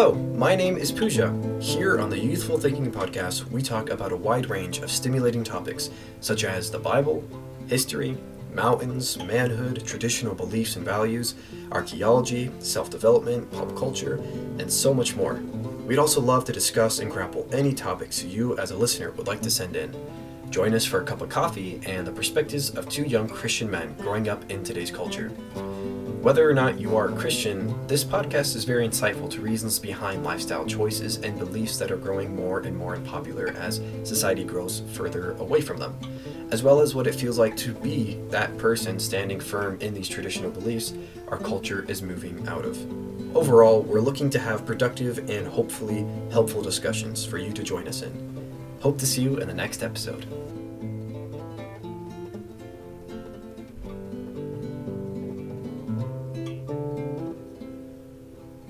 Hello, my name is Pooja. Here on the Youthful Thinking Podcast, we talk about a wide range of stimulating topics such as the Bible, history, mountains, manhood, traditional beliefs and values, archaeology, self development, pop culture, and so much more. We'd also love to discuss and grapple any topics you, as a listener, would like to send in. Join us for a cup of coffee and the perspectives of two young Christian men growing up in today's culture. Whether or not you are a Christian, this podcast is very insightful to reasons behind lifestyle choices and beliefs that are growing more and more unpopular as society grows further away from them, as well as what it feels like to be that person standing firm in these traditional beliefs our culture is moving out of. Overall, we're looking to have productive and hopefully helpful discussions for you to join us in. Hope to see you in the next episode.